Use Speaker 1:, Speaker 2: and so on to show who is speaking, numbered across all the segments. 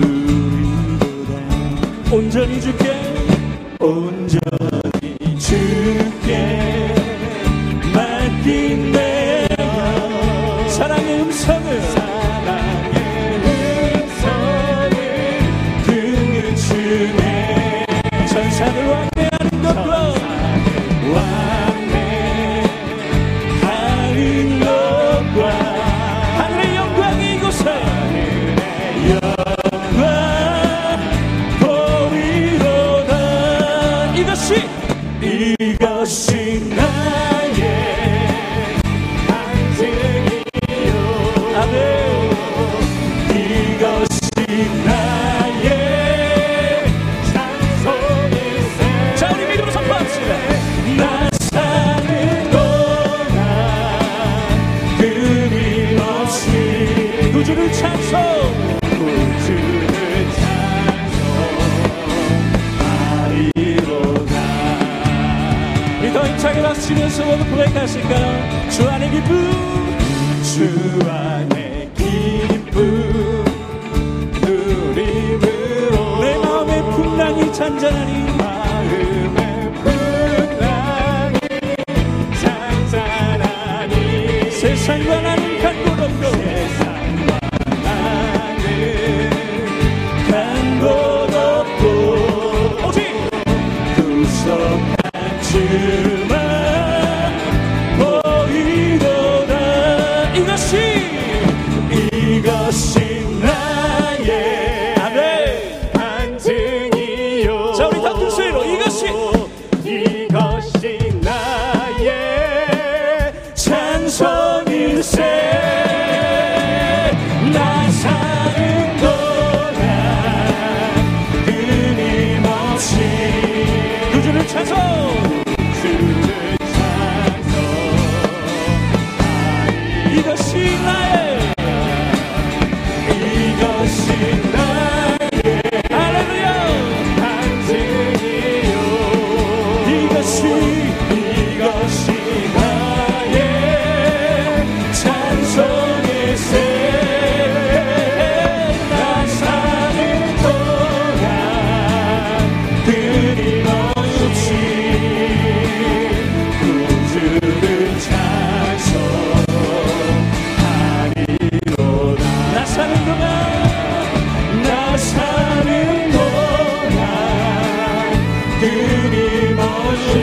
Speaker 1: 누린보다 온전히 주께 온전히 넘치면서 고백하실까요? 주 안의 기쁨. 주 안의 기쁨. 누림으로 내 마음의 풍랑이 잔잔하니 마음의 풍랑이 잔잔하니 세상과 나는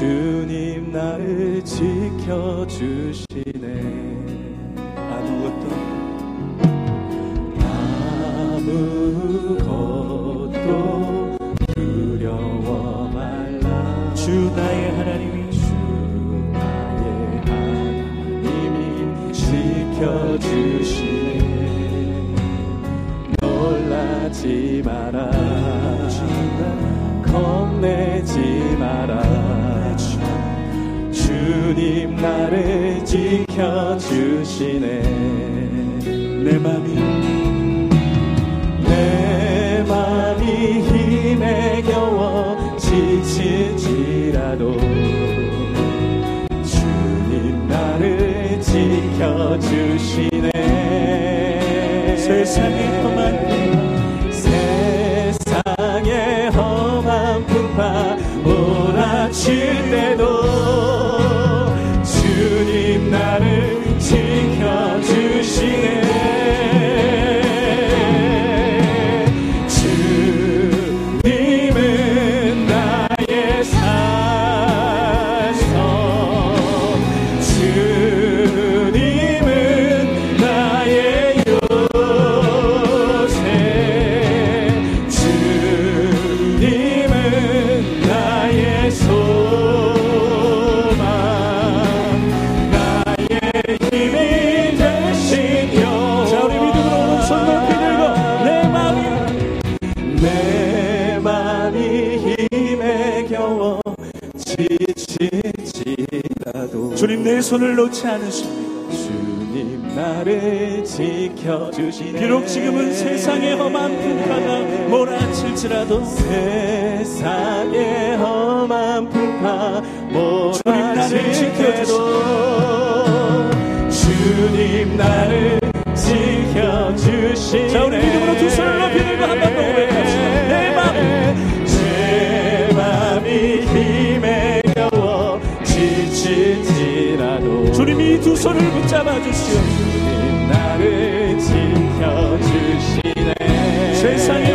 Speaker 1: 주님 나를 지켜주시네. 아무것도 아무것도 두려워 말라. 주 나의 하나님이 주 나의 하나님이 지켜주시네. 놀라지 마라. 겁내지 마라. 주님 나를 지켜주시네. 내 맘이 내 맘이 힘에 겨워 지치지라도 주님 나를 지켜주시네.
Speaker 2: 지치라도
Speaker 1: 주님 내 손을 놓지 않으십니다.
Speaker 2: 주님 나를 지켜주시네.
Speaker 1: 비록 지금은 세상의 험한 풍파가 몰아칠지라도
Speaker 2: 세상의 험한 풍파 몰아칠지라도 주님 나를 지켜주시네
Speaker 1: 주님
Speaker 2: 나를 지켜주시네.
Speaker 1: 손을 붙잡아
Speaker 2: 주시옵소서 나를 지켜주시네.
Speaker 1: 세상에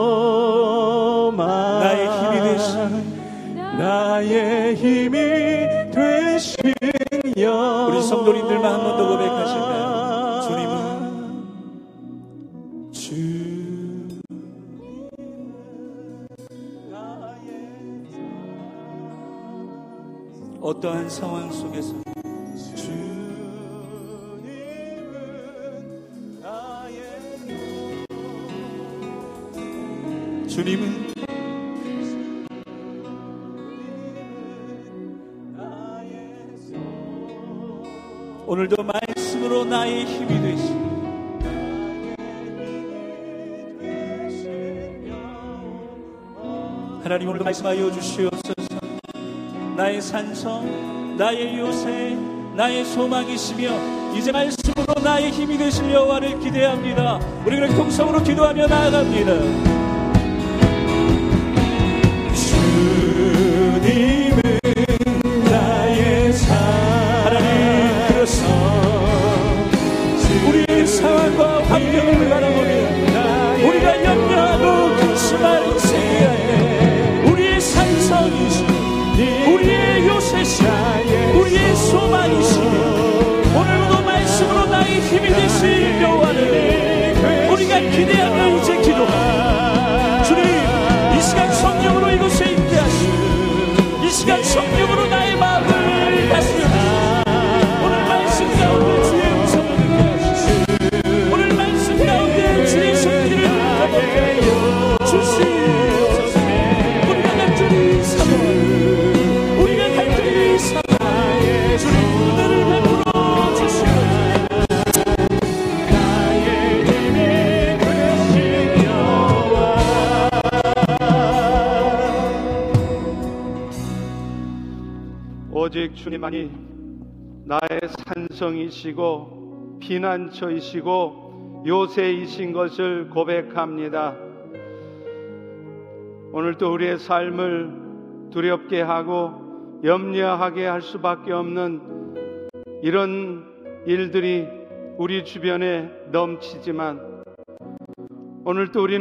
Speaker 1: 너만 나의 힘이 되신
Speaker 2: 나의 힘이 되신 여
Speaker 1: 우리 성도님들만 한 번 더 고백하실까요? 주님은
Speaker 2: 주
Speaker 1: 어떠한 상황 속에서
Speaker 2: 주님은
Speaker 1: 오늘도 말씀으로 나의 힘이 되시 하나님 오늘 말씀하여 주시옵소서. 나의 산성 나의 요새 나의 소망이시며 이제 말씀으로 나의 힘이 되실 여와를 기대합니다. 우리 그렇게 동성으로 기도하며 나아갑니다.
Speaker 3: 주님만이 나의 산성이시고 피난처이시고 요새이신 것을 고백합니다. 오늘도 우리의 삶을 두렵게 하고 염려하게 할 수밖에 없는 이런 일들이 우리 주변에 넘치지만 오늘도 우리는